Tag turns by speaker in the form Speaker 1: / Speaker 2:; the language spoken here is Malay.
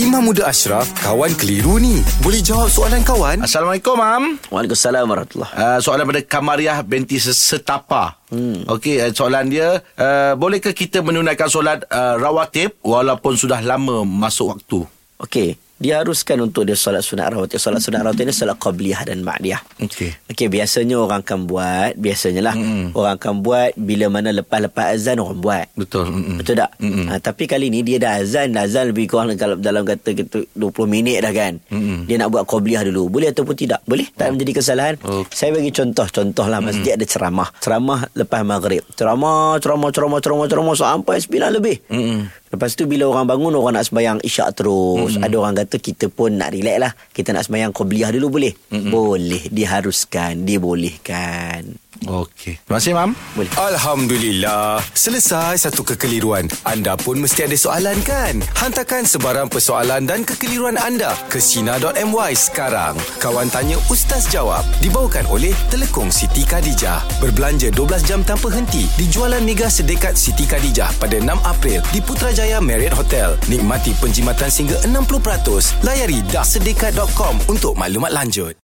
Speaker 1: Imam Muda Ashraf, kawan keliru ni. Boleh jawab soalan kawan?
Speaker 2: Assalamualaikum, Mam.
Speaker 3: Waalaikumsalam warahmatullahi
Speaker 2: Uh, soalan pada Kamariah binti Setapa. Hmm. Okey, uh, soalan dia, uh, bolehkah kita menunaikan solat uh, rawatib walaupun sudah lama masuk waktu?
Speaker 3: Okey, diharuskan untuk dia solat sunat rawatib. Solat sunat rawatib ni solat qabliyah dan ba'diyah.
Speaker 2: Okey.
Speaker 3: Okey, biasanya orang akan buat, biasanya lah.
Speaker 2: Mm-mm.
Speaker 3: Orang akan buat bila mana lepas-lepas azan orang buat.
Speaker 2: Betul. Mm-mm.
Speaker 3: Betul tak?
Speaker 2: Mm-mm.
Speaker 3: Ha, tapi kali ni dia dah azan, dah azan lebih kurang kalau dalam kata kita 20 minit dah kan.
Speaker 2: Mm-mm.
Speaker 3: Dia nak buat qabliyah dulu. Boleh ataupun tidak? Boleh. Tak menjadi kesalahan.
Speaker 2: Okey.
Speaker 3: Saya bagi contoh, contoh lah masjid ada ceramah. Ceramah lepas maghrib. Ceramah, ceramah, ceramah, ceramah, ceramah sampai 9 lebih.
Speaker 2: Mm-mm.
Speaker 3: Lepas tu bila orang bangun orang nak sembahyang isyak terus. Mm-hmm. Ada orang kata kita pun nak relax lah. Kita nak sembahyang qabliyah dulu boleh? Mm-hmm. Boleh, diharuskan, dibolehkan.
Speaker 2: Okey. Terima kasih, Mam.
Speaker 3: Boleh.
Speaker 1: Alhamdulillah. Selesai satu kekeliruan. Anda pun mesti ada soalan kan? Hantarkan sebarang persoalan dan kekeliruan anda ke Sina.my sekarang. Kawan Tanya Ustaz Jawab dibawakan oleh Telekong Siti Khadijah. Berbelanja 12 jam tanpa henti di jualan mega sedekat Siti Khadijah pada 6 April di Putrajaya Marriott Hotel. Nikmati penjimatan sehingga 60%. Layari dahsedekat.com untuk maklumat lanjut.